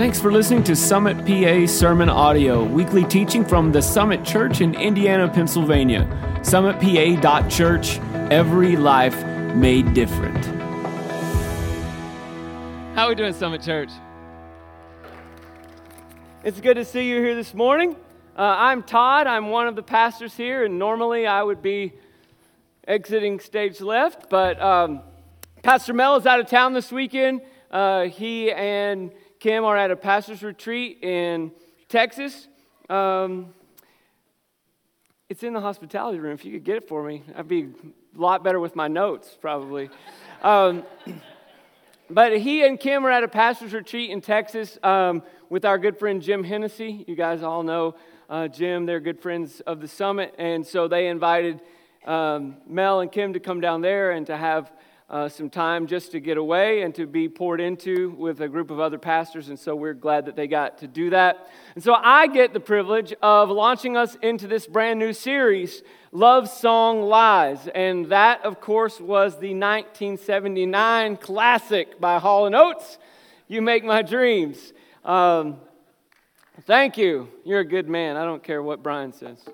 Thanks for listening to Summit PA Sermon Audio, weekly teaching from the Summit Church in Indiana, Pennsylvania. SummitPA.church, every life made different. How are we doing, Summit Church? It's good to see you here this morning. Uh, I'm Todd. I'm one of the pastors here, and normally I would be exiting stage left, but um, Pastor Mel is out of town this weekend. Uh, he and Kim are at a pastor's retreat in Texas. Um, it's in the hospitality room. If you could get it for me, I'd be a lot better with my notes, probably. Um, but he and Kim are at a pastor's retreat in Texas um, with our good friend Jim Hennessy. You guys all know uh, Jim, they're good friends of the summit. And so they invited um, Mel and Kim to come down there and to have uh, some time just to get away and to be poured into with a group of other pastors. And so we're glad that they got to do that. And so I get the privilege of launching us into this brand new series, Love Song Lies. And that, of course, was the 1979 classic by Hall & Oates, You Make My Dreams. Um, thank you. You're a good man. I don't care what Brian says.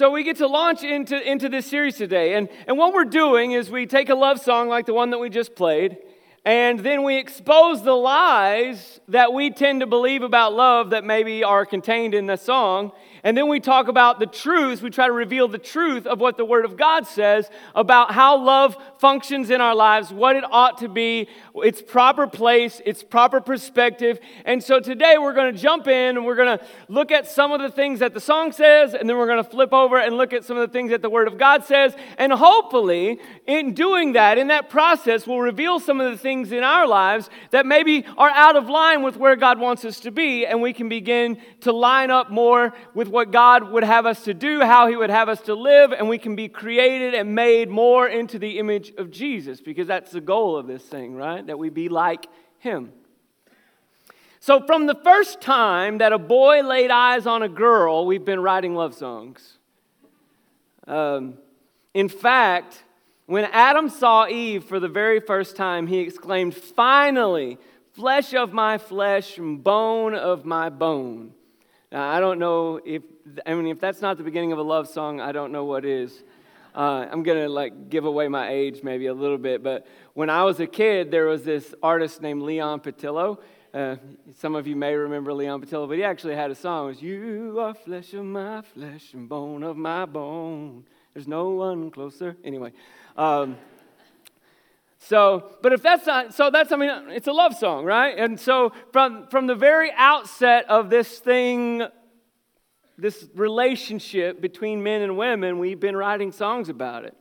So we get to launch into, into this series today. And, and what we're doing is we take a love song like the one that we just played, and then we expose the lies that we tend to believe about love that maybe are contained in the song. And then we talk about the truths. We try to reveal the truth of what the Word of God says about how love functions in our lives, what it ought to be, its proper place, its proper perspective. And so today we're going to jump in and we're going to look at some of the things that the song says, and then we're going to flip over and look at some of the things that the Word of God says. And hopefully, in doing that, in that process, we'll reveal some of the things in our lives that maybe are out of line with where God wants us to be, and we can begin to line up more with what God would have us to do, how He would have us to live, and we can be created and made more into the image of Jesus, because that's the goal of this thing, right? That we be like Him. So, from the first time that a boy laid eyes on a girl, we've been writing love songs. Um, in fact, when Adam saw Eve for the very first time, he exclaimed, Finally, flesh of my flesh and bone of my bone. Now, I don't know if, I mean, if that's not the beginning of a love song, I don't know what is. Uh, I'm to like give away my age maybe a little bit, but when I was a kid, there was this artist named Leon Patillo. Uh, some of you may remember Leon Patillo, but he actually had a song. It was, You are flesh of my flesh and bone of my bone. There's no one closer. Anyway. Um, so, but if that's not, so that's, I mean, it's a love song, right? And so from, from the very outset of this thing, this relationship between men and women, we've been writing songs about it.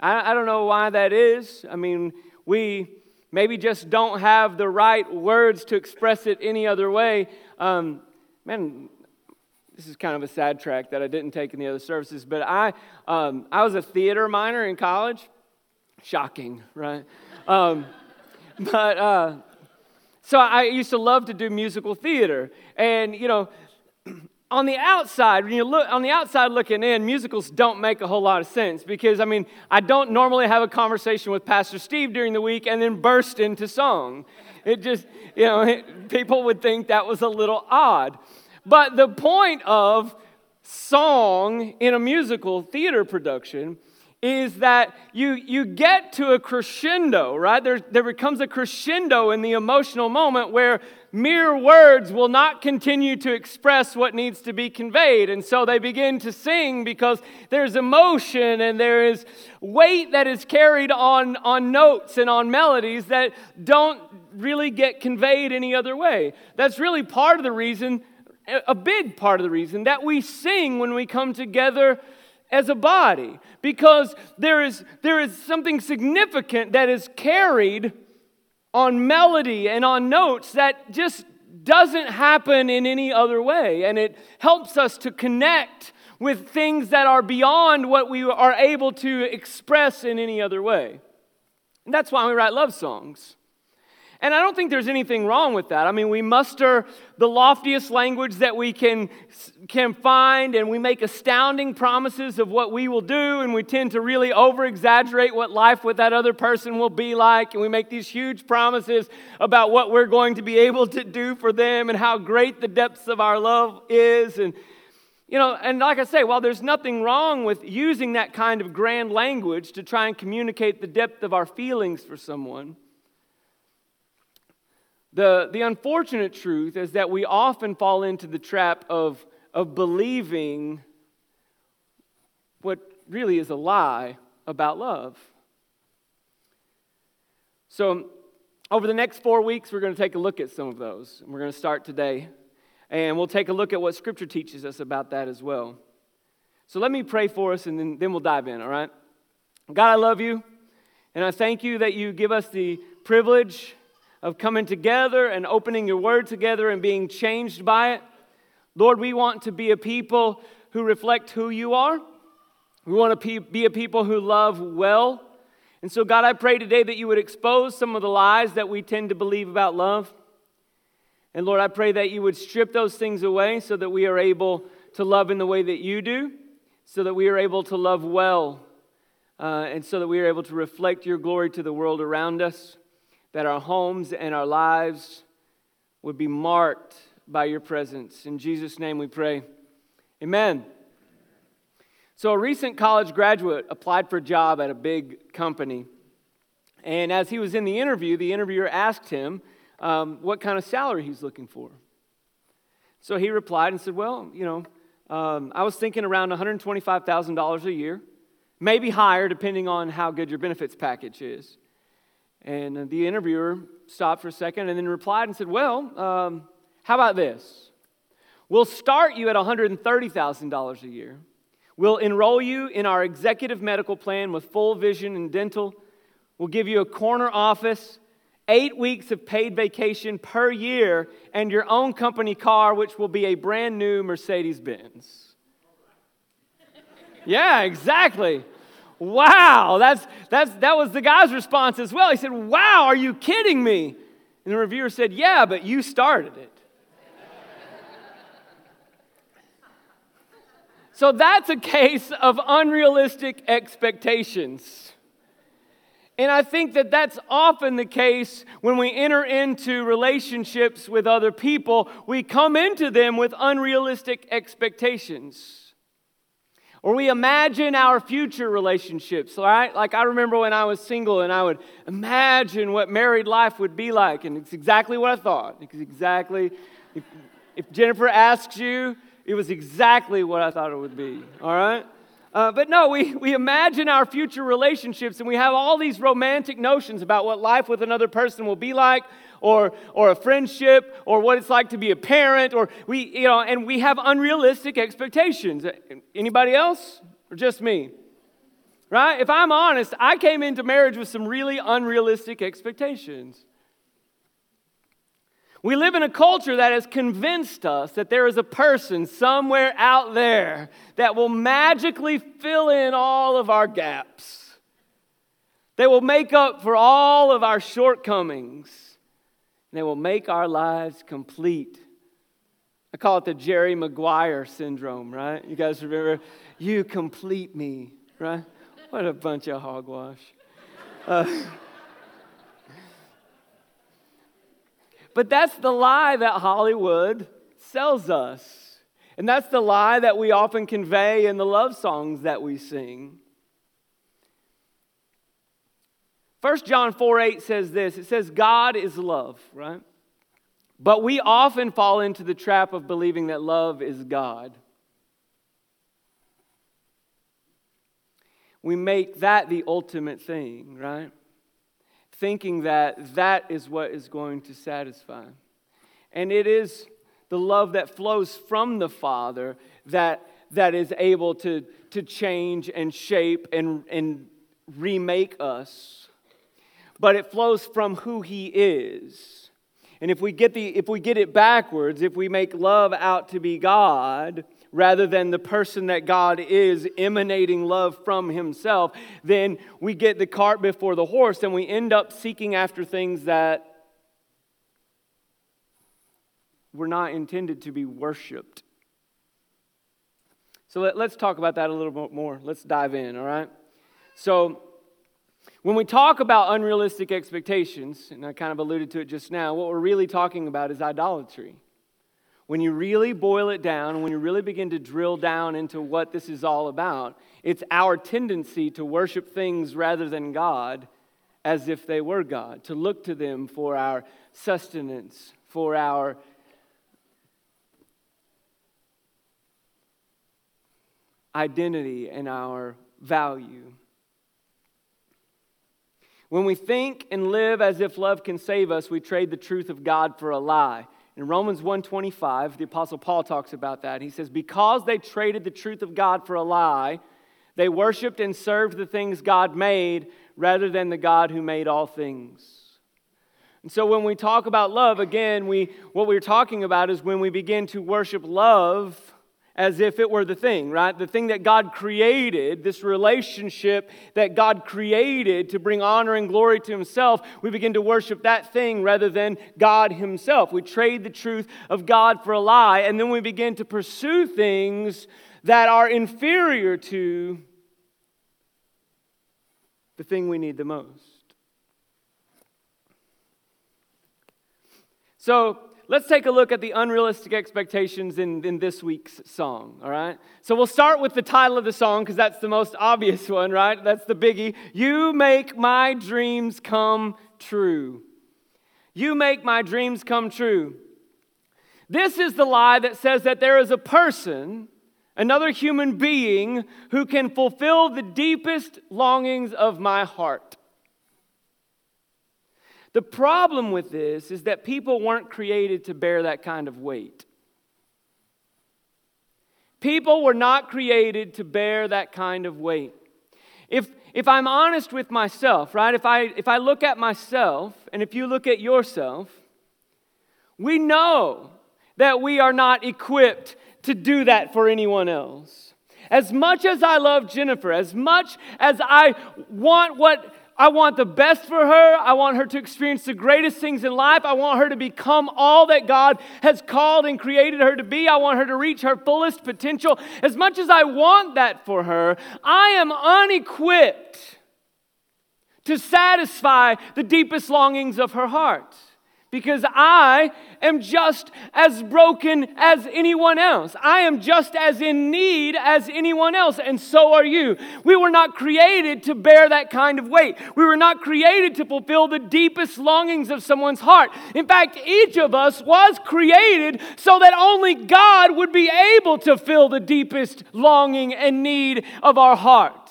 I, I don't know why that is. I mean, we maybe just don't have the right words to express it any other way. Um, man, this is kind of a sad track that I didn't take in the other services, but I, um, I was a theater minor in college. Shocking, right? Um, but uh, so I used to love to do musical theater. And, you know, on the outside, when you look on the outside looking in, musicals don't make a whole lot of sense because I mean, I don't normally have a conversation with Pastor Steve during the week and then burst into song. It just, you know, it, people would think that was a little odd. But the point of song in a musical theater production is that you, you get to a crescendo, right? There, there becomes a crescendo in the emotional moment where mere words will not continue to express what needs to be conveyed. And so they begin to sing because there's emotion and there is weight that is carried on, on notes and on melodies that don't really get conveyed any other way. That's really part of the reason, a big part of the reason, that we sing when we come together as a body because there is, there is something significant that is carried on melody and on notes that just doesn't happen in any other way. And it helps us to connect with things that are beyond what we are able to express in any other way. And that's why we write love songs. And I don't think there's anything wrong with that. I mean, we muster the loftiest language that we can, can find, and we make astounding promises of what we will do, and we tend to really over exaggerate what life with that other person will be like, and we make these huge promises about what we're going to be able to do for them and how great the depths of our love is. And, you know, and like I say, while there's nothing wrong with using that kind of grand language to try and communicate the depth of our feelings for someone, the, the unfortunate truth is that we often fall into the trap of, of believing what really is a lie about love. So, over the next four weeks, we're going to take a look at some of those. We're going to start today, and we'll take a look at what Scripture teaches us about that as well. So, let me pray for us, and then, then we'll dive in, all right? God, I love you, and I thank you that you give us the privilege of coming together and opening your word together and being changed by it. Lord, we want to be a people who reflect who you are. We want to be a people who love well. And so, God, I pray today that you would expose some of the lies that we tend to believe about love. And Lord, I pray that you would strip those things away so that we are able to love in the way that you do, so that we are able to love well, uh, and so that we are able to reflect your glory to the world around us that our homes and our lives would be marked by your presence. In Jesus' name we pray. Amen. So, a recent college graduate applied for a job at a big company. And as he was in the interview, the interviewer asked him um, what kind of salary he's looking for. So he replied and said, Well, you know, um, I was thinking around $125,000 a year, maybe higher depending on how good your benefits package is. And the interviewer stopped for a second and then replied and said, Well, um, how about this? We'll start you at $130,000 a year. We'll enroll you in our executive medical plan with full vision and dental. We'll give you a corner office, eight weeks of paid vacation per year, and your own company car, which will be a brand new Mercedes Benz. yeah, exactly. Wow, that's, that's, that was the guy's response as well. He said, Wow, are you kidding me? And the reviewer said, Yeah, but you started it. so that's a case of unrealistic expectations. And I think that that's often the case when we enter into relationships with other people. We come into them with unrealistic expectations. Or we imagine our future relationships, right? Like I remember when I was single and I would imagine what married life would be like, and it's exactly what I thought. It's exactly, if, if Jennifer asks you, it was exactly what I thought it would be, all right? Uh, but no, we, we imagine our future relationships and we have all these romantic notions about what life with another person will be like or, or a friendship or what it's like to be a parent or we, you know, and we have unrealistic expectations. Anybody else or just me? Right? If I'm honest, I came into marriage with some really unrealistic expectations. We live in a culture that has convinced us that there is a person somewhere out there that will magically fill in all of our gaps. They will make up for all of our shortcomings. And they will make our lives complete. I call it the Jerry Maguire syndrome, right? You guys remember? You complete me, right? What a bunch of hogwash. Uh, But that's the lie that Hollywood sells us. And that's the lie that we often convey in the love songs that we sing. 1 John 4 8 says this it says, God is love, right? But we often fall into the trap of believing that love is God. We make that the ultimate thing, right? thinking that that is what is going to satisfy. And it is the love that flows from the Father that, that is able to, to change and shape and, and remake us. But it flows from who He is. And if we, get the, if we get it backwards, if we make love out to be God, rather than the person that God is emanating love from Himself, then we get the cart before the horse and we end up seeking after things that we're not intended to be worshiped. So let, us talk about that a little bit more. Let's dive in, all right? So, when we talk about unrealistic expectations, and I kind of alluded to it just now, what we're really talking about is idolatry. When you really boil it down, when you really begin to drill down into what this is all about, it's our tendency to worship things rather than God as if they were God, to look to them for our sustenance, for our identity and our value. When we think and live as if love can save us, we trade the truth of God for a lie. In Romans 1:25, the apostle Paul talks about that. He says, "Because they traded the truth of God for a lie, they worshiped and served the things God made rather than the God who made all things." And so when we talk about love, again, we what we're talking about is when we begin to worship love as if it were the thing, right? The thing that God created, this relationship that God created to bring honor and glory to Himself, we begin to worship that thing rather than God Himself. We trade the truth of God for a lie, and then we begin to pursue things that are inferior to the thing we need the most. So, let's take a look at the unrealistic expectations in, in this week's song, all right? So we'll start with the title of the song because that's the most obvious one, right? That's the biggie. You make my dreams come true. You make my dreams come true. This is the lie that says that there is a person, another human being, who can fulfill the deepest longings of my heart. The problem with this is that people weren't created to bear that kind of weight. People were not created to bear that kind of weight. If, if I'm honest with myself, right, if I, if I look at myself and if you look at yourself, we know that we are not equipped to do that for anyone else. As much as I love Jennifer, as much as I want what I want the best for her. I want her to experience the greatest things in life. I want her to become all that God has called and created her to be. I want her to reach her fullest potential. As much as I want that for her, I am unequipped to satisfy the deepest longings of her heart because I am just as broken as anyone else. I am just as in need as anyone else, and so are you. We were not created to bear that kind of weight. We were not created to fulfill the deepest longings of someone's heart. In fact, each of us was created so that only God would be able to fill the deepest longing and need of our heart.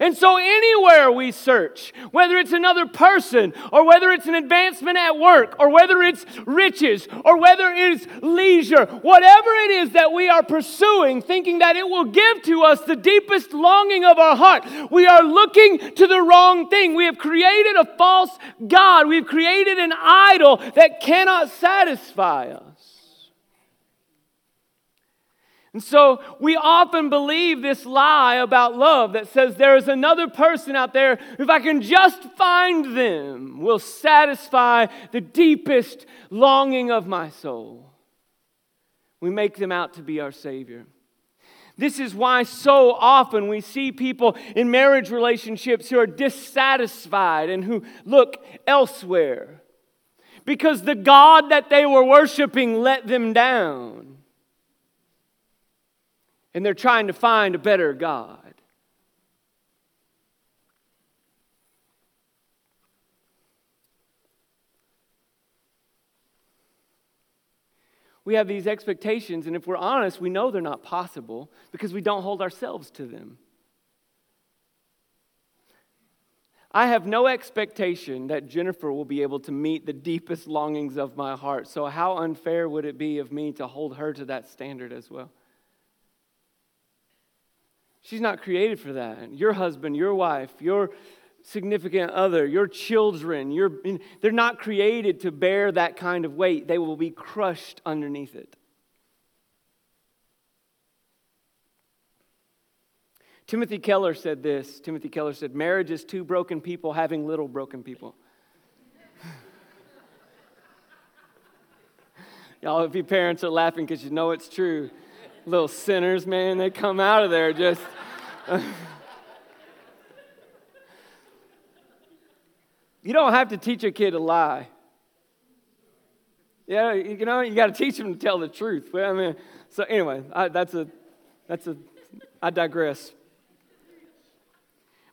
And so, anywhere we search, whether it's another person, or whether it's an advancement at work, or whether it's riches, or whether it's leisure, whatever it is that we are pursuing, thinking that it will give to us the deepest longing of our heart, we are looking to the wrong thing. We have created a false God, we've created an idol that cannot satisfy us. And so we often believe this lie about love that says there is another person out there, if I can just find them, will satisfy the deepest longing of my soul. We make them out to be our Savior. This is why so often we see people in marriage relationships who are dissatisfied and who look elsewhere because the God that they were worshiping let them down and they're trying to find a better God. We have these expectations, and if we're honest, we know they're not possible because we don't hold ourselves to them. I have no expectation that Jennifer will be able to meet the deepest longings of my heart. So, how unfair would it be of me to hold her to that standard as well? She's not created for that. Your husband, your wife, your significant other, your children, your, they're not created to bear that kind of weight. They will be crushed underneath it. Timothy Keller said this. Timothy Keller said, Marriage is two broken people having little broken people. Y'all, if your parents are laughing because you know it's true, little sinners, man, they come out of there just. you don't have to teach a kid to lie. Yeah, you know, you got to teach them to tell the truth. But I mean, so anyway, I, that's a, that's a, I digress.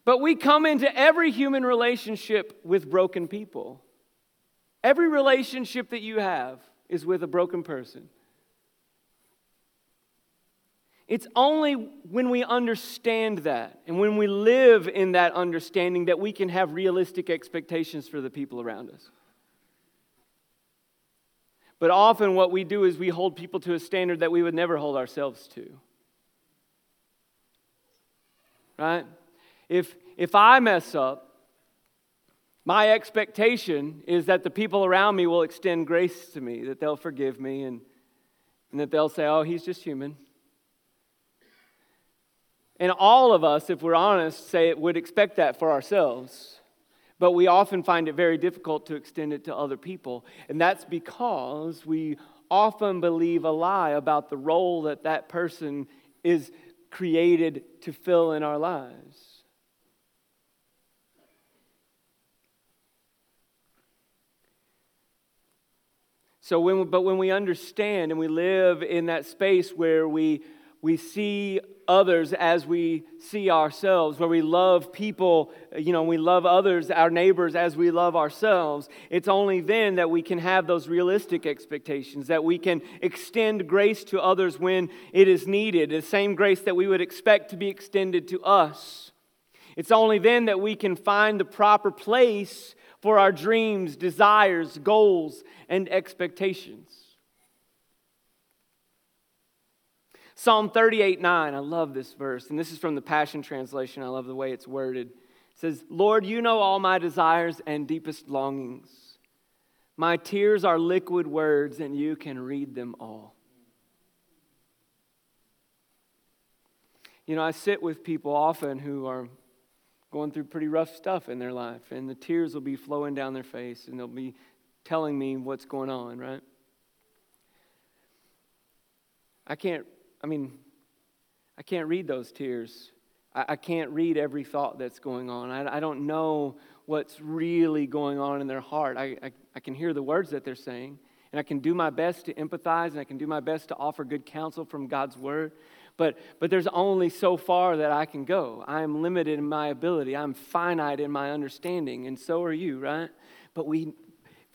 But we come into every human relationship with broken people. Every relationship that you have is with a broken person. It's only when we understand that and when we live in that understanding that we can have realistic expectations for the people around us. But often, what we do is we hold people to a standard that we would never hold ourselves to. Right? If, if I mess up, my expectation is that the people around me will extend grace to me, that they'll forgive me, and, and that they'll say, oh, he's just human. And all of us, if we're honest, say it would expect that for ourselves. But we often find it very difficult to extend it to other people. And that's because we often believe a lie about the role that that person is created to fill in our lives. So when, but when we understand and we live in that space where we, we see others as we see ourselves, where we love people, you know, we love others, our neighbors, as we love ourselves, it's only then that we can have those realistic expectations, that we can extend grace to others when it is needed, the same grace that we would expect to be extended to us. It's only then that we can find the proper place for our dreams, desires, goals, and expectations. Psalm 38 9, I love this verse, and this is from the Passion Translation. I love the way it's worded. It says, Lord, you know all my desires and deepest longings. My tears are liquid words, and you can read them all. You know, I sit with people often who are going through pretty rough stuff in their life, and the tears will be flowing down their face, and they'll be telling me what's going on, right? I can't, I mean, I can't read those tears. I, I can't read every thought that's going on. I, I, don't know what's really going on in their heart. I, I, I can hear the words that they're saying, and I can do my best to empathize, and I can do my best to offer good counsel from God's word. But, but there's only so far that I can go. I am limited in my ability. I'm finite in my understanding, and so are you, right? But we,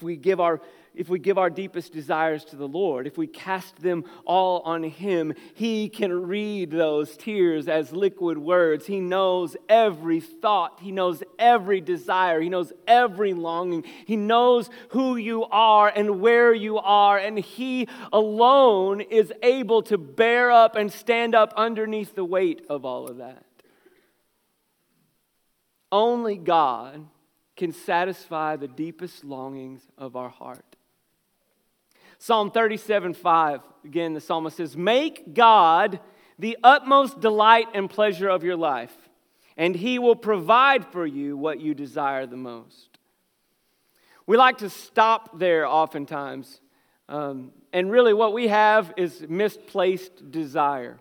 if we give our if we give our deepest desires to the Lord, if we cast them all on Him, He can read those tears as liquid words. He knows every thought, He knows every desire, He knows every longing. He knows who you are and where you are, and He alone is able to bear up and stand up underneath the weight of all of that. Only God can satisfy the deepest longings of our heart. Psalm 37 5, again, the psalmist says, Make God the utmost delight and pleasure of your life, and he will provide for you what you desire the most. We like to stop there oftentimes. Um, and really, what we have is misplaced desire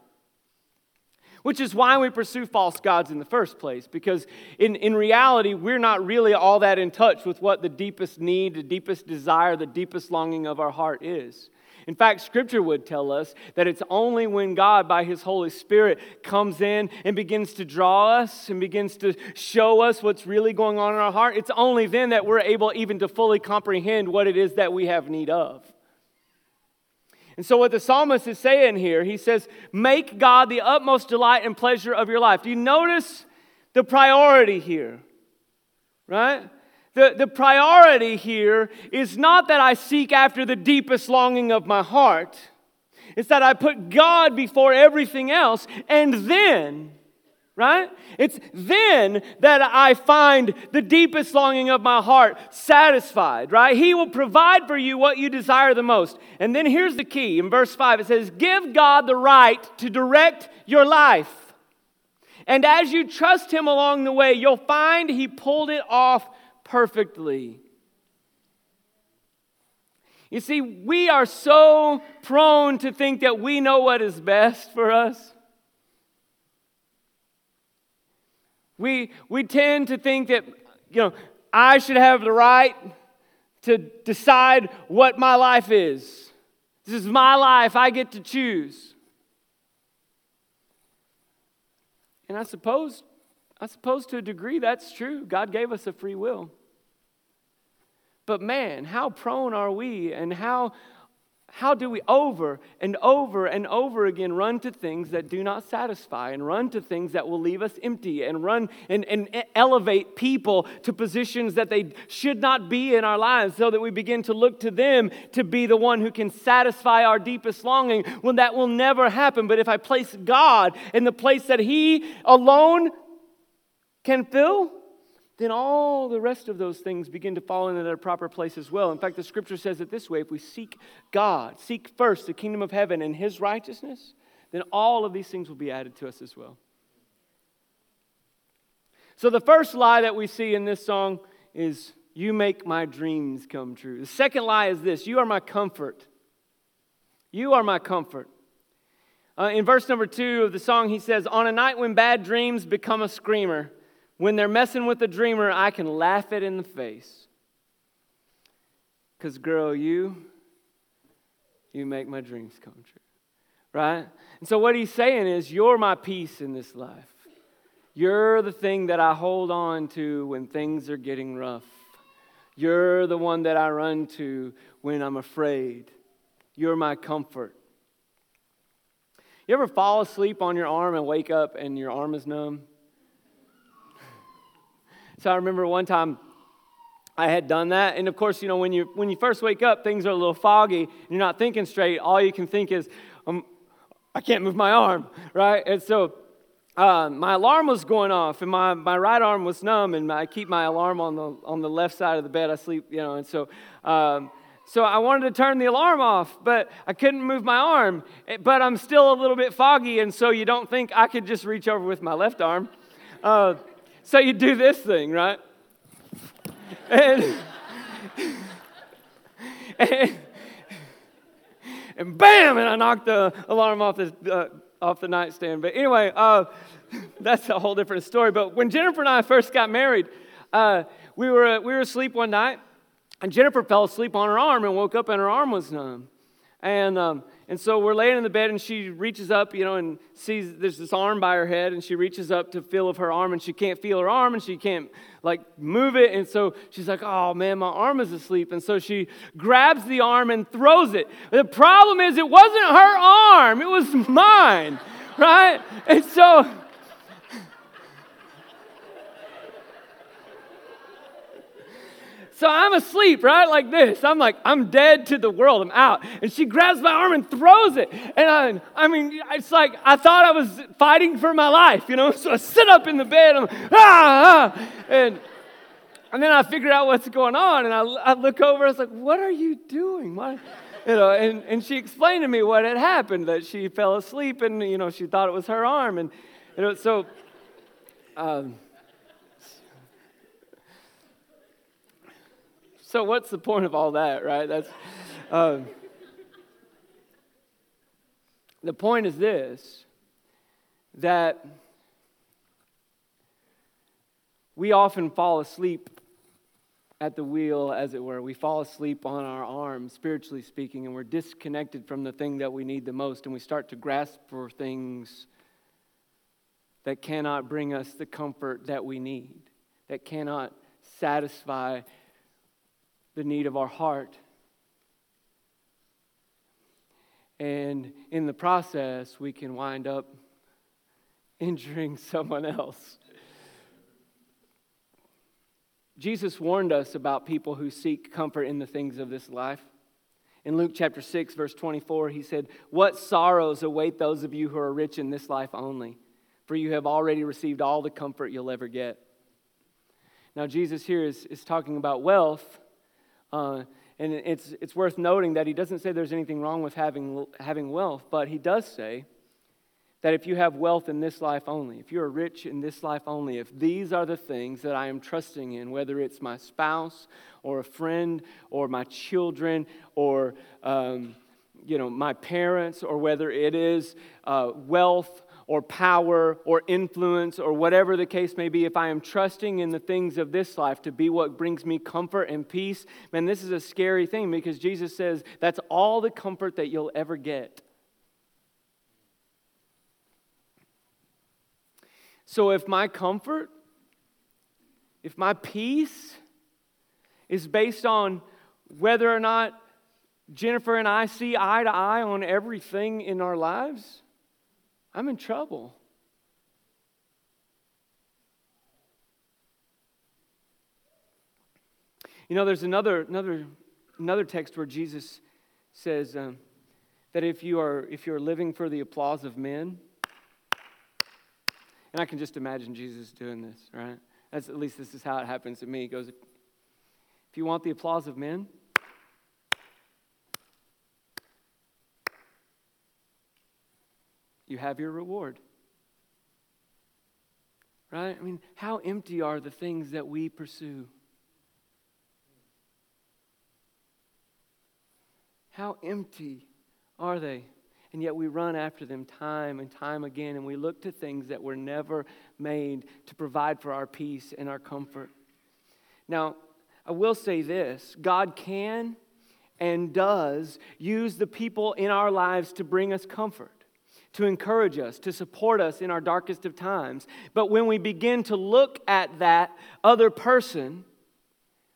which is why we pursue false gods in the first place. Because in, in reality, we're not really all that in touch with what the deepest need, the deepest desire, the deepest longing of our heart is. In fact, Scripture would tell us that it's only when God, by His Holy Spirit, comes in and begins to draw us and begins to show us what's really going on in our heart, it's only then that we're able even to fully comprehend what it is that we have need of. And so, what the psalmist is saying here, he says, Make God the utmost delight and pleasure of your life. Do you notice the priority here? Right? The, the priority here is not that I seek after the deepest longing of my heart, it's that I put God before everything else, and then right? It's then that I find the deepest longing of my heart satisfied, right? He will provide for you what you desire the most. And then here's the key in verse 5 it says, Give God the right to direct your life. And as you trust Him along the way, you'll find He pulled it off perfectly. You see, we are so prone to think that we know what is best for us. We, we tend to think that, you know, I should have the right to decide what my life is. This is my life. I get to choose. And I suppose, I suppose to a degree that's true. God gave us a free will. But man, how prone are we and how how do we over and over and over again run to things that do not satisfy and run to things that will leave us empty and run and, and elevate people to positions that they should not be in our lives so that we begin to look to them to be the one who can satisfy our deepest longing when that will never happen. But if I place God in the place that He alone can fill, then all the rest of those things begin to fall into their proper place as well. In fact, the scripture says it this way if we seek God, seek first the kingdom of heaven and his righteousness, then all of these things will be added to us as well. So, the first lie that we see in this song is, You make my dreams come true. The second lie is this You are my comfort. You are my comfort. Uh, in verse number two of the song, he says, On a night when bad dreams become a screamer, when they're messing with the dreamer, I can laugh it in the face. Because, girl, you, you make my dreams come true. Right? And so, what he's saying is, you're my peace in this life. You're the thing that I hold on to when things are getting rough. You're the one that I run to when I'm afraid. You're my comfort. You ever fall asleep on your arm and wake up and your arm is numb? So I remember one time I had done that. And of course, you know, when you, when you first wake up, things are a little foggy and you're not thinking straight. All you can think is, um, I can't move my arm, right? And so uh, my alarm was going off and my, my right arm was numb and I keep my alarm on the, on the left side of the bed. I sleep, you know, and so, um, so I wanted to turn the alarm off, but I couldn't move my arm. Eh, but I'm still a little bit foggy, and so you don't think I could just reach over with my left arm. Uh, so you do this thing, right? And, and, and bam, and I knocked the alarm off the, uh, off the nightstand. But anyway, uh, that's a whole different story. But when Jennifer and I first got married, uh, we, were, we were asleep one night, and Jennifer fell asleep on her arm and woke up, and her arm was numb. And um, and so we're laying in the bed, and she reaches up, you know, and sees there's this arm by her head, and she reaches up to feel of her arm, and she can't feel her arm, and she can't like move it. And so she's like, "Oh man, my arm is asleep." And so she grabs the arm and throws it. The problem is, it wasn't her arm; it was mine, right? And so So I'm asleep, right? Like this. I'm like, I'm dead to the world. I'm out. And she grabs my arm and throws it. And I, I mean, it's like I thought I was fighting for my life, you know? So I sit up in the bed. I'm ah, ah. And, and then I figure out what's going on. And I, I look over. I was like, what are you doing? What? You know, and, and she explained to me what had happened, that she fell asleep and, you know, she thought it was her arm. And, you know, so... Um, So, what's the point of all that, right? That's. Um, the point is this that we often fall asleep at the wheel, as it were. We fall asleep on our arms, spiritually speaking, and we're disconnected from the thing that we need the most, and we start to grasp for things that cannot bring us the comfort that we need, that cannot satisfy the need of our heart. And in the process, we can wind up injuring someone else. Jesus warned us about people who seek comfort in the things of this life. In Luke chapter 6, verse 24, he said, What sorrows await those of you who are rich in this life only? For you have already received all the comfort you'll ever get. Now, Jesus here is, is talking about wealth, uh, and it's, it's worth noting that he doesn't say there's anything wrong with having, having wealth, but he does say that if you have wealth in this life only, if you're rich in this life only, if these are the things that I am trusting in, whether it's my spouse or a friend or my children or um, you know my parents or whether it is uh, wealth or power or influence or whatever the case may be, if I am trusting in the things of this life to be what brings me comfort and peace, man, this is a scary thing because Jesus says that's all the comfort that you'll ever get. So if my comfort, if my peace is based on whether or not Jennifer and I see eye to eye on everything in our lives, I'm in trouble. You know, there's another, another, another text where Jesus says um, that if you, are, if you're living for the applause of men, and I can just imagine Jesus doing this, right? That's, at least this is how it happens to me. He goes, if you want the applause of men, you have your reward. Right? I mean, how empty are the things that we pursue? How empty are they? And yet we run after them time and time again, and we look to things that were never made to provide for our peace and our comfort. Now, I will say this God can and does use the people in our lives to bring us comfort to encourage us, to support us in our darkest of times. But when we begin to look at that other person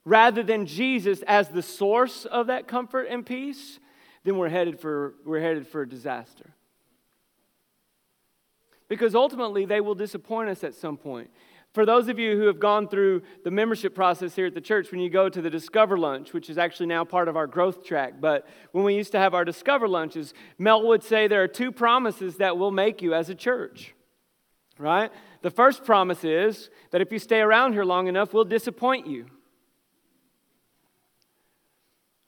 rather than Jesus as the source of that comfort and peace, then we're headed for, we're headed for a disaster. Because ultimately, they will disappoint us at some point. For those of you who have gone through the membership process here at the church, when you go to the Discover Lunch, which is actually now part of our growth track, but when we used to have our Discover Lunches, Mel would say there are two promises that we'll make you as a church, right? The first promise is that if you stay around here long enough, we'll disappoint you,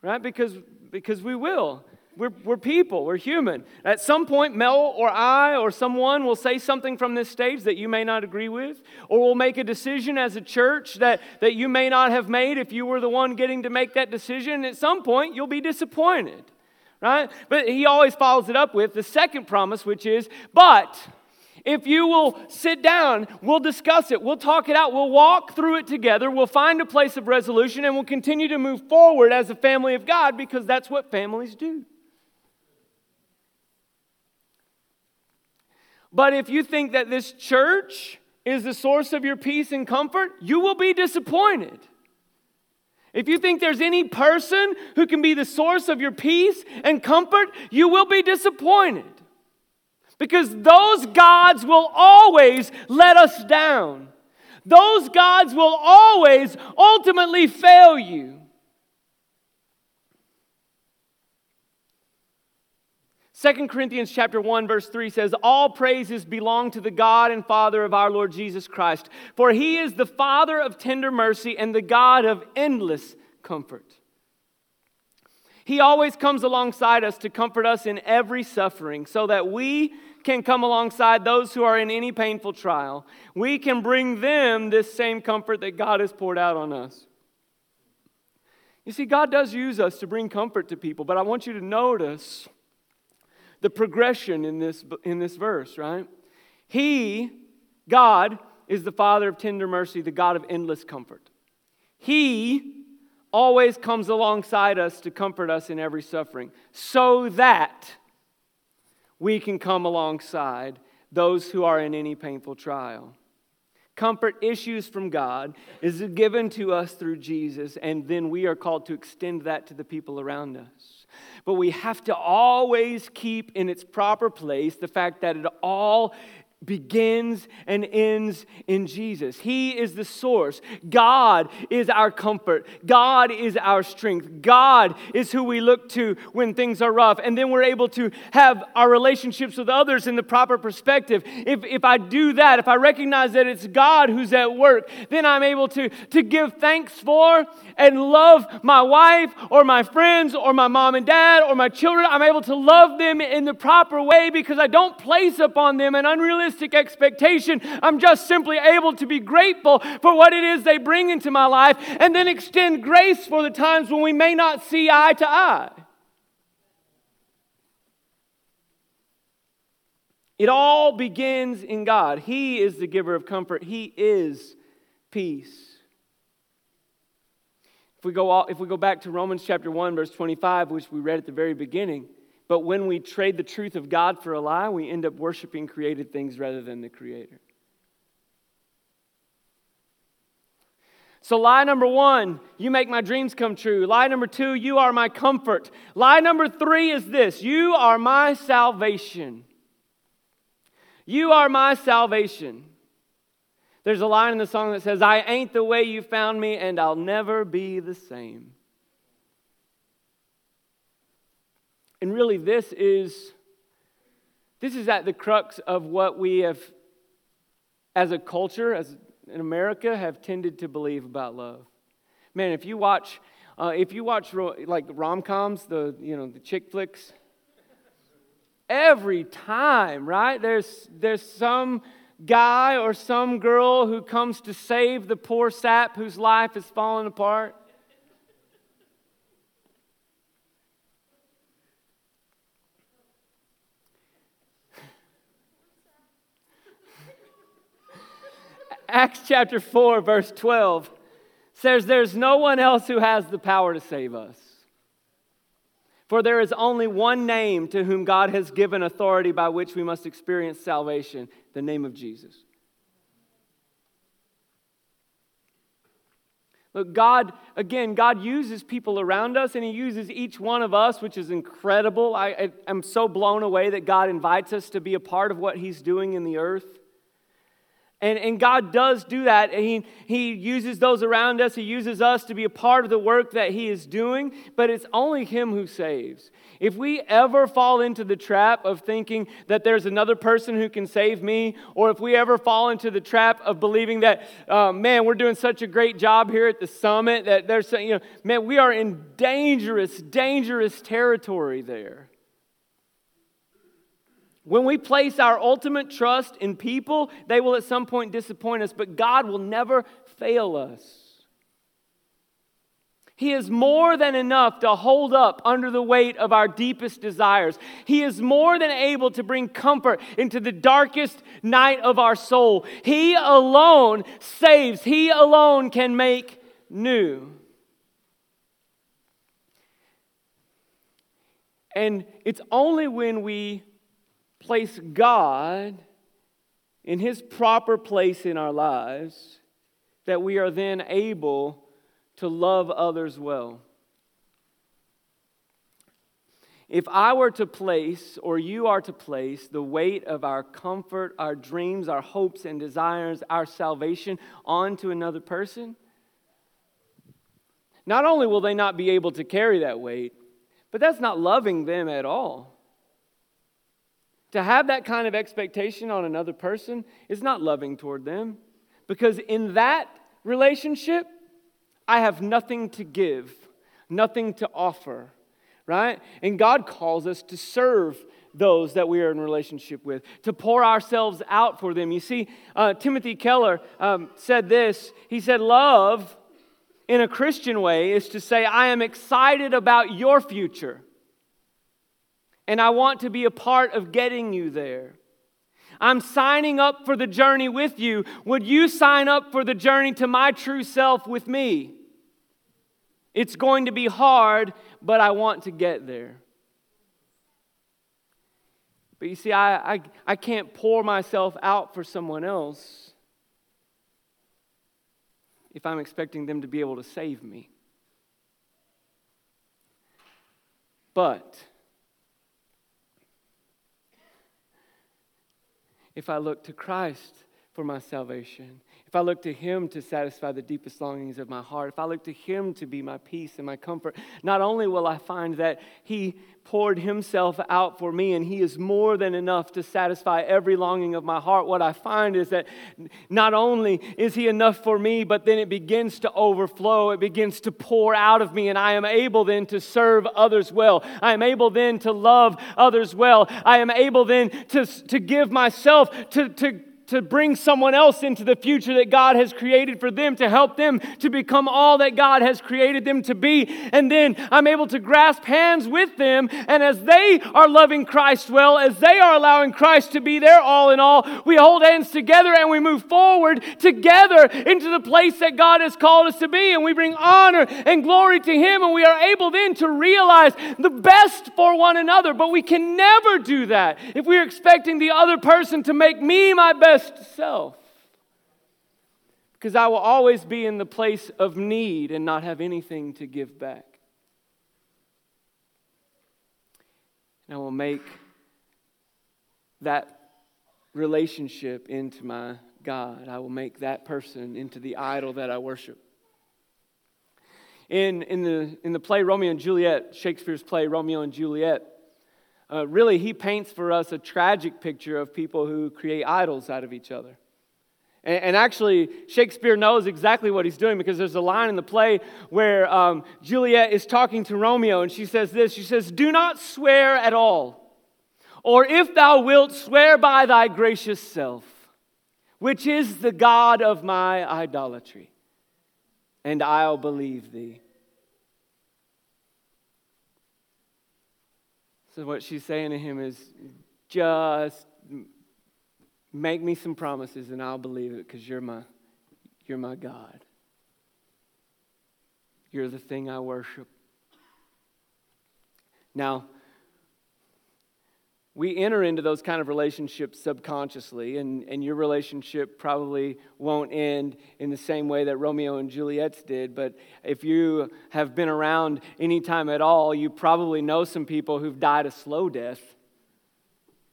right? Because, because we will. We're, we're people, we're human. At some point, Mel or I or someone will say something from this stage that you may not agree with, or we'll make a decision as a church that, that you may not have made if you were the one getting to make that decision. At some point, you'll be disappointed, right? But he always follows it up with the second promise, which is, but if you will sit down, we'll discuss it, we'll talk it out, we'll walk through it together, we'll find a place of resolution, and we'll continue to move forward as a family of God because that's what families do. But if you think that this church is the source of your peace and comfort, you will be disappointed. If you think there's any person who can be the source of your peace and comfort, you will be disappointed. Because those gods will always let us down. Those gods will always ultimately fail you. 2 Corinthians chapter 1 verse 3 says all praises belong to the God and Father of our Lord Jesus Christ for he is the father of tender mercy and the God of endless comfort. He always comes alongside us to comfort us in every suffering so that we can come alongside those who are in any painful trial. We can bring them this same comfort that God has poured out on us. You see, God does use us to bring comfort to people, but I want you to notice the progression in this, in this verse, right? He, God, is the Father of tender mercy, the God of endless comfort. He always comes alongside us to comfort us in every suffering, so that we can come alongside those who are in any painful trial. Comfort issues from God is given to us through Jesus, and then we are called to extend that to the people around us. But we have to always keep in its proper place the fact that it all begins and ends in Jesus. He is the source. God is our comfort. God is our strength. God is who we look to when things are rough. And then we're able to have our relationships with others in the proper perspective. If, if I do that, if I recognize that it's God who's at work, then I'm able to, to give thanks for and love my wife or my friends or my mom and dad or my children. I'm able to love them in the proper way because I don't place upon them an unrealistic unrealistic expectation. I'm just simply able to be grateful for what it is they bring into my life and then extend grace for the times when we may not see eye to eye. It all begins in God. He is the giver of comfort, He is peace. If we, go, if we go back to Romans chapter 1, verse 25, which we read at the very beginning, but when we trade the truth of God for a lie, we end up worshiping created things rather than the Creator. So, lie number one, you make my dreams come true. Lie number two, you are my comfort. Lie number three is this you are my salvation. You are my salvation. There's a line in the song that says, I ain't the way you found me, and I'll never be the same. And really, this is, this is at the crux of what we have, as a culture, as in America, have tended to believe about love. Man, if you watch, uh, if you watch like rom coms, the you know the chick flicks, every time, right? There's there's some guy or some girl who comes to save the poor sap whose life is falling apart. Acts chapter 4, verse 12 says, There's no one else who has the power to save us. For there is only one name to whom God has given authority by which we must experience salvation the name of Jesus. Look, God, again, God uses people around us and He uses each one of us, which is incredible. I, I, am so blown away that God invites us to be a part of what He's doing in the earth. And, and God does do that. He, he uses those around us. He uses us to be a part of the work that He is doing, but it's only Him who saves. If we ever fall into the trap of thinking that there's another person who can save me, or if we ever fall into the trap of believing that, uh, man, we're doing such a great job here at the summit, that there's, you know, man, we are in dangerous, dangerous territory there. When we place our ultimate trust in people, they will at some point disappoint us, but God will never fail us. He is more than enough to hold up under the weight of our deepest desires. He is more than able to bring comfort into the darkest night of our soul. He alone saves, He alone can make new. And it's only when we place God in his proper place in our lives, that we are then able to love others well. If I were to place, or you are to place, the weight of our comfort, our dreams, our hopes and desires, our salvation onto another person, not only will they not be able to carry that weight, but that's not loving them at all. To have that kind of expectation on another person is not loving toward them because in that relationship, I have nothing to give, nothing to offer, right? And God calls us to serve those that we are in relationship with, to pour ourselves out for them. You see, uh, Timothy Keller um, said this He said, Love in a Christian way is to say, I am excited about your future and I want to be a part of getting you there. I'm signing up for the journey with you. Would you sign up for the journey to my true self with me? It's going to be hard, but I want to get there. But you see, I, I, I can't pour myself out for someone else if I'm expecting them to be able to save me. But if I look to Christ for my salvation, if I look to Him to satisfy the deepest longings of my heart, if I look to Him to be my peace and my comfort, not only will I find that He poured Himself out for me and He is more than enough to satisfy every longing of my heart, what I find is that not only is He enough for me, but then it begins to overflow. It begins to pour out of me, and I am able then to serve others well. I am able then to love others well. I am able then to, to give myself to, to to bring someone else into the future that God has created for them, to help them to become all that God has created them to be. And then I'm able to grasp hands with them. And as they are loving Christ well, as they are allowing Christ to be their all in all, we hold hands together and we move forward together into the place that God has called us to be. And we bring honor and glory to Him. And we are able then to realize the best for one another. But we can never do that if we're expecting the other person to make me my best best self. Because I will always be in the place of need and not have anything to give back. And I will make that relationship into my God. I will make that person into the idol that I worship. In, in, the, in the play Romeo and Juliet, Shakespeare's play Romeo and Juliet, uh, really, he paints for us a tragic picture of people who create idols out of each other. And, and actually, Shakespeare knows exactly what he's doing because there's a line in the play where um, Juliet is talking to Romeo, and she says this She says, Do not swear at all, or if thou wilt, swear by thy gracious self, which is the God of my idolatry, and I'll believe thee. So, what she's saying to him is just make me some promises and I'll believe it because you're my, you're my God. You're the thing I worship. Now, we enter into those kind of relationships subconsciously, and, and your relationship probably won't end in the same way that Romeo and Juliet's did. But if you have been around any time at all, you probably know some people who've died a slow death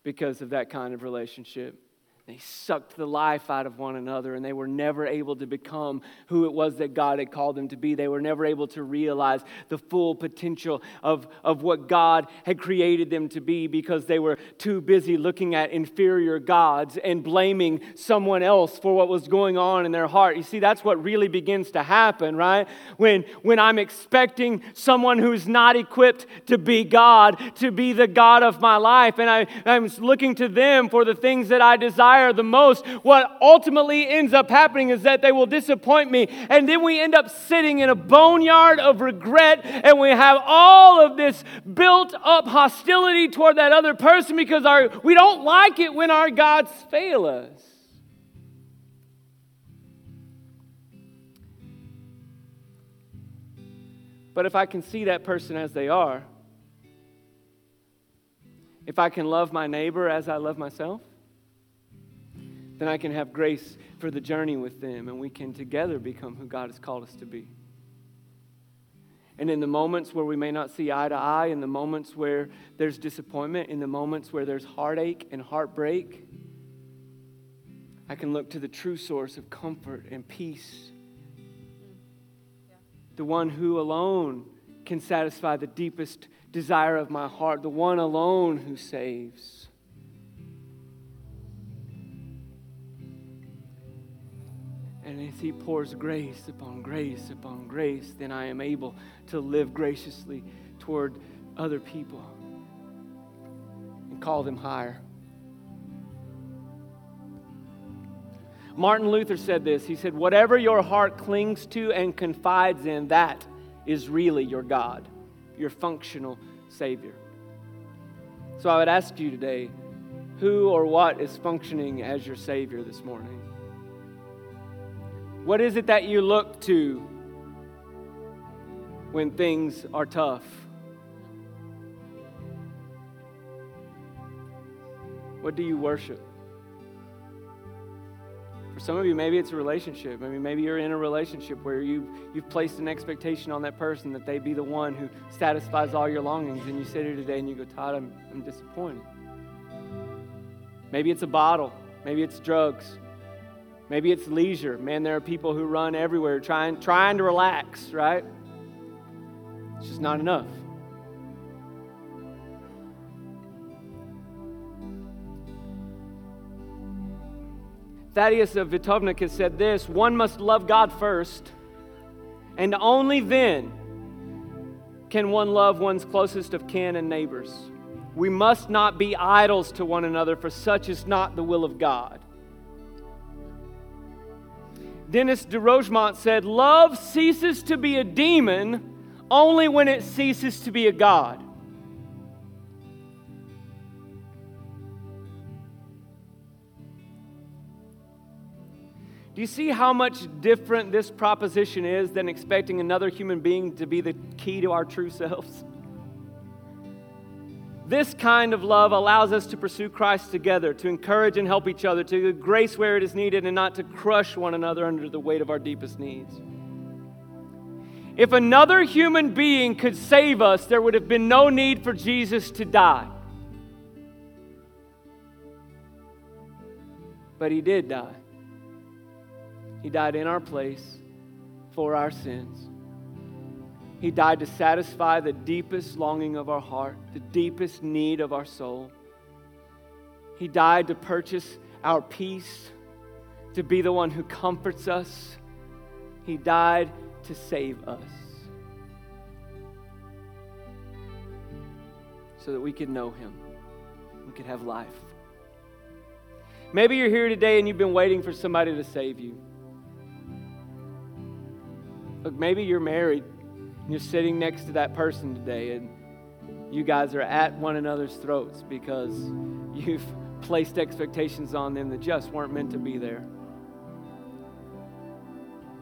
because of that kind of relationship. They sucked the life out of one another and they were never able to become who it was that God had called them to be. They were never able to realize the full potential of, of what God had created them to be because they were too busy looking at inferior gods and blaming someone else for what was going on in their heart. You see, that's what really begins to happen, right? When, when I'm expecting someone who's not equipped to be God, to be the God of my life, and I, I'm looking to them for the things that I desire desire the most, what ultimately ends up happening is that they will disappoint me. And then we end up sitting in a boneyard of regret and we have all of this built up hostility toward that other person because our, we don't like it when our gods fail us. But if I can see that person as they are, if I can love my neighbor as I love myself, then I can have grace for the journey with them and we can together become who God has called us to be. And in the moments where we may not see eye to eye, in the moments where there's disappointment, in the moments where there's heartache and heartbreak, I can look to the true source of comfort and peace. The one who alone can satisfy the deepest desire of my heart, the one alone who saves. And as He pours grace upon grace upon grace, then I am able to live graciously toward other people and call them higher. Martin Luther said this. He said, Whatever your heart clings to and confides in, that is really your God, your functional Savior. So I would ask you today who or what is functioning as your Savior this morning? What is it that you look to when things are tough? What do you worship? For some of you, maybe it's a relationship. I mean, maybe you're in a relationship where you've, you've placed an expectation on that person that they be the one who satisfies all your longings, and you sit here today and you go, Todd, I'm, I'm disappointed. Maybe it's a bottle Maybe it's drugs. Maybe it's leisure. Man, there are people who run everywhere trying, trying to relax, right? It's just not enough. Thaddeus of Vitovnik has said this one must love God first, and only then can one love one's closest of kin and neighbors. We must not be idols to one another, for such is not the will of God. Denis de Rougemont said, Love ceases to be a demon only when it ceases to be a God. Do you see how much different this proposition is than expecting another human being to be the key to our true selves? This kind of love allows us to pursue Christ together, to encourage and help each other, to give grace where it is needed, and not to crush one another under the weight of our deepest needs. If another human being could save us, there would have been no need for Jesus to die. But he did die. He died in our place for our sins. He died to satisfy the deepest longing of our heart, the deepest need of our soul. He died to purchase our peace, to be the one who comforts us. He died to save us so that we could know Him, we could have life. Maybe you're here today and you've been waiting for somebody to save you. Look, maybe you're married you're sitting next to that person today and you guys are at one another's throats because you've placed expectations on them that just weren't meant to be there.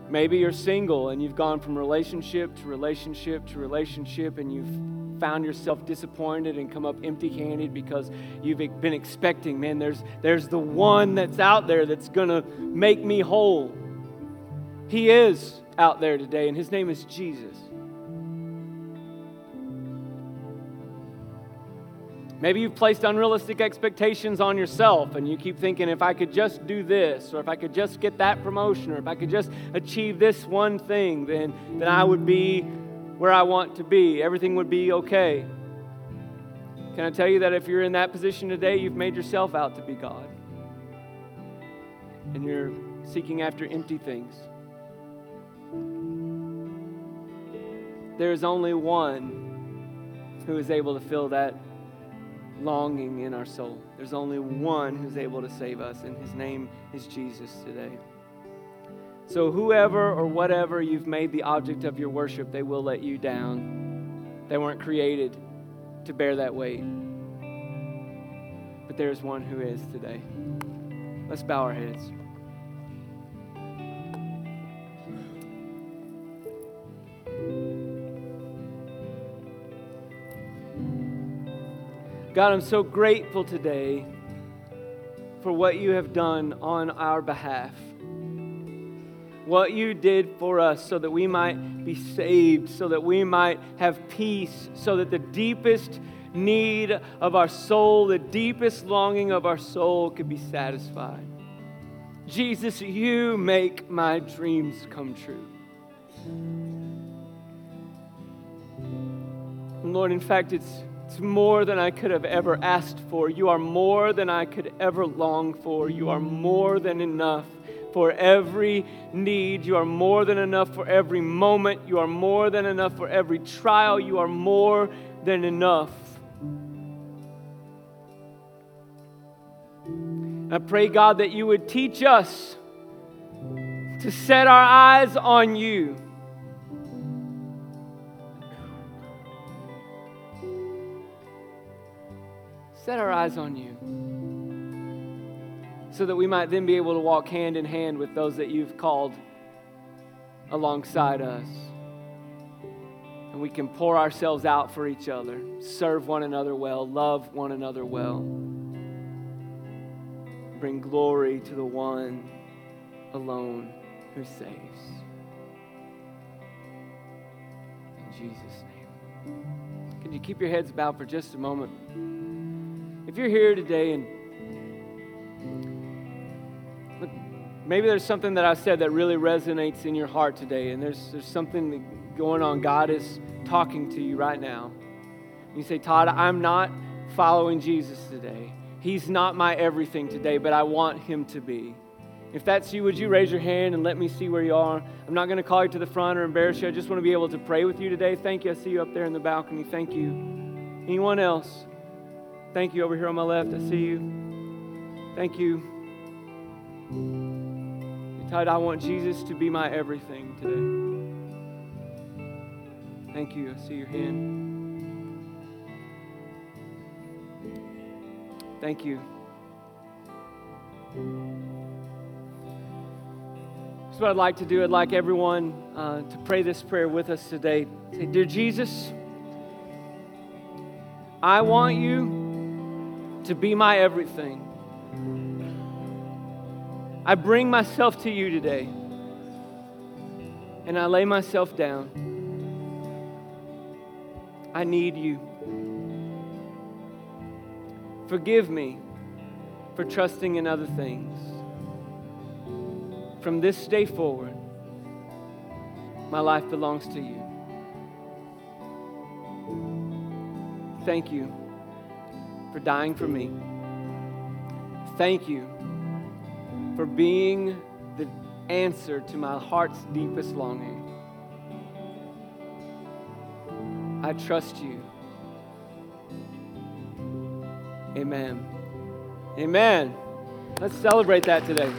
Maybe you're single and you've gone from relationship to relationship to relationship and you've found yourself disappointed and come up empty handed because you've been expecting, man, there's, there's the one that's out there that's going to make me whole. He is out there today, and his name is Jesus. Maybe you've placed unrealistic expectations on yourself and you keep thinking, if I could just do this, or if I could just get that promotion, or if I could just achieve this one thing, then, then I would be where I want to be. Everything would be okay. Can I tell you that if you're in that position today, you've made yourself out to be God? And you're seeking after empty things. There is only one who is able to fill that longing in our soul. There's only one who's able to save us, and his name is Jesus today. So, whoever or whatever you've made the object of your worship, they will let you down. They weren't created to bear that weight. But there's one who is today. Let's bow our heads. God, I'm so grateful today for what you have done on our behalf. What you did for us so that we might be saved, so that we might have peace, so that the deepest need of our soul, the deepest longing of our soul could be satisfied. Jesus, you make my dreams come true. Lord, in fact, it's it's more than I could have ever asked for. You are more than I could ever long for. You are more than enough for every need. You are more than enough for every moment. You are more than enough for every trial. You are more than enough. I pray, God, that you would teach us to set our eyes on you Set our eyes on you so that we might then be able to walk hand in hand with those that you've called alongside us. And we can pour ourselves out for each other, serve one another well, love one another well, bring glory to the one alone who saves. In Jesus' name. Can you keep your heads bowed for just a moment? If you're here today and maybe there's something that I said that really resonates in your heart today, and there's, there's something going on. God is talking to you right now. You say, Todd, I'm not following Jesus today. He's not my everything today, but I want him to be. If that's you, would you raise your hand and let me see where you are? I'm not going to call you to the front or embarrass you. I just want to be able to pray with you today. Thank you. I see you up there in the balcony. Thank you. Anyone else? Thank you over here on my left. I see you. Thank you. Todd, I want Jesus to be my everything today. Thank you. I see your hand. Thank you. So, what I'd like to do, I'd like everyone uh, to pray this prayer with us today. Say, Dear Jesus, I want you to be my everything. I bring myself to you today, and I lay myself down. I need you. Forgive me for trusting in other things. From this day forward, my life belongs to you. Thank you for dying for me. Thank you for being the answer to my heart's deepest longing. I trust you. Amen. Amen. Let's celebrate that today.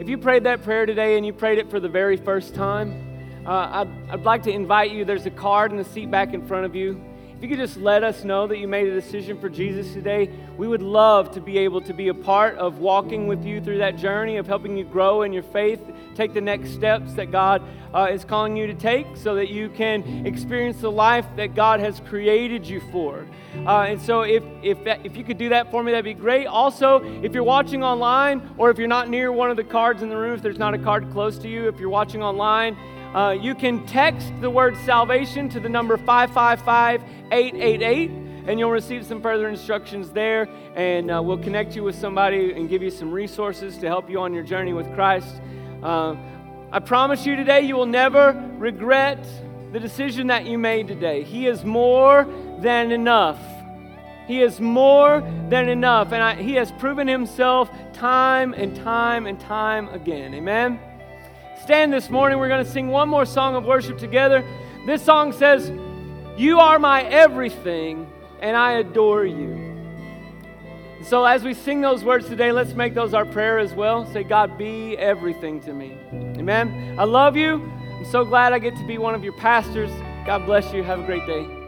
If you prayed that prayer today and you prayed it for the very first time, uh, I'd, I'd like to invite you. There's a card in the seat back in front of you. If you could just let us know that you made a decision for Jesus today, we would love to be able to be a part of walking with you through that journey, of helping you grow in your faith, take the next steps that God uh, is calling you to take so that you can experience the life that God has created you for. Uh, and so, if, if, that, if you could do that for me, that'd be great. Also, if you're watching online or if you're not near one of the cards in the room, if there's not a card close to you, if you're watching online, uh, you can text the word salvation to the number 555 888 and you'll receive some further instructions there. And uh, we'll connect you with somebody and give you some resources to help you on your journey with Christ. Uh, I promise you today, you will never regret the decision that you made today. He is more than enough. He is more than enough. And I, He has proven Himself time and time and time again. Amen stand this morning. We're going to sing one more song of worship together. This song says, You are my everything, and I adore you. So, as we sing those words today, let's make those our prayer as well. Say, God, be everything to me. Amen. I love you. I'm so glad I get to be one of your pastors. God bless you. Have a great day.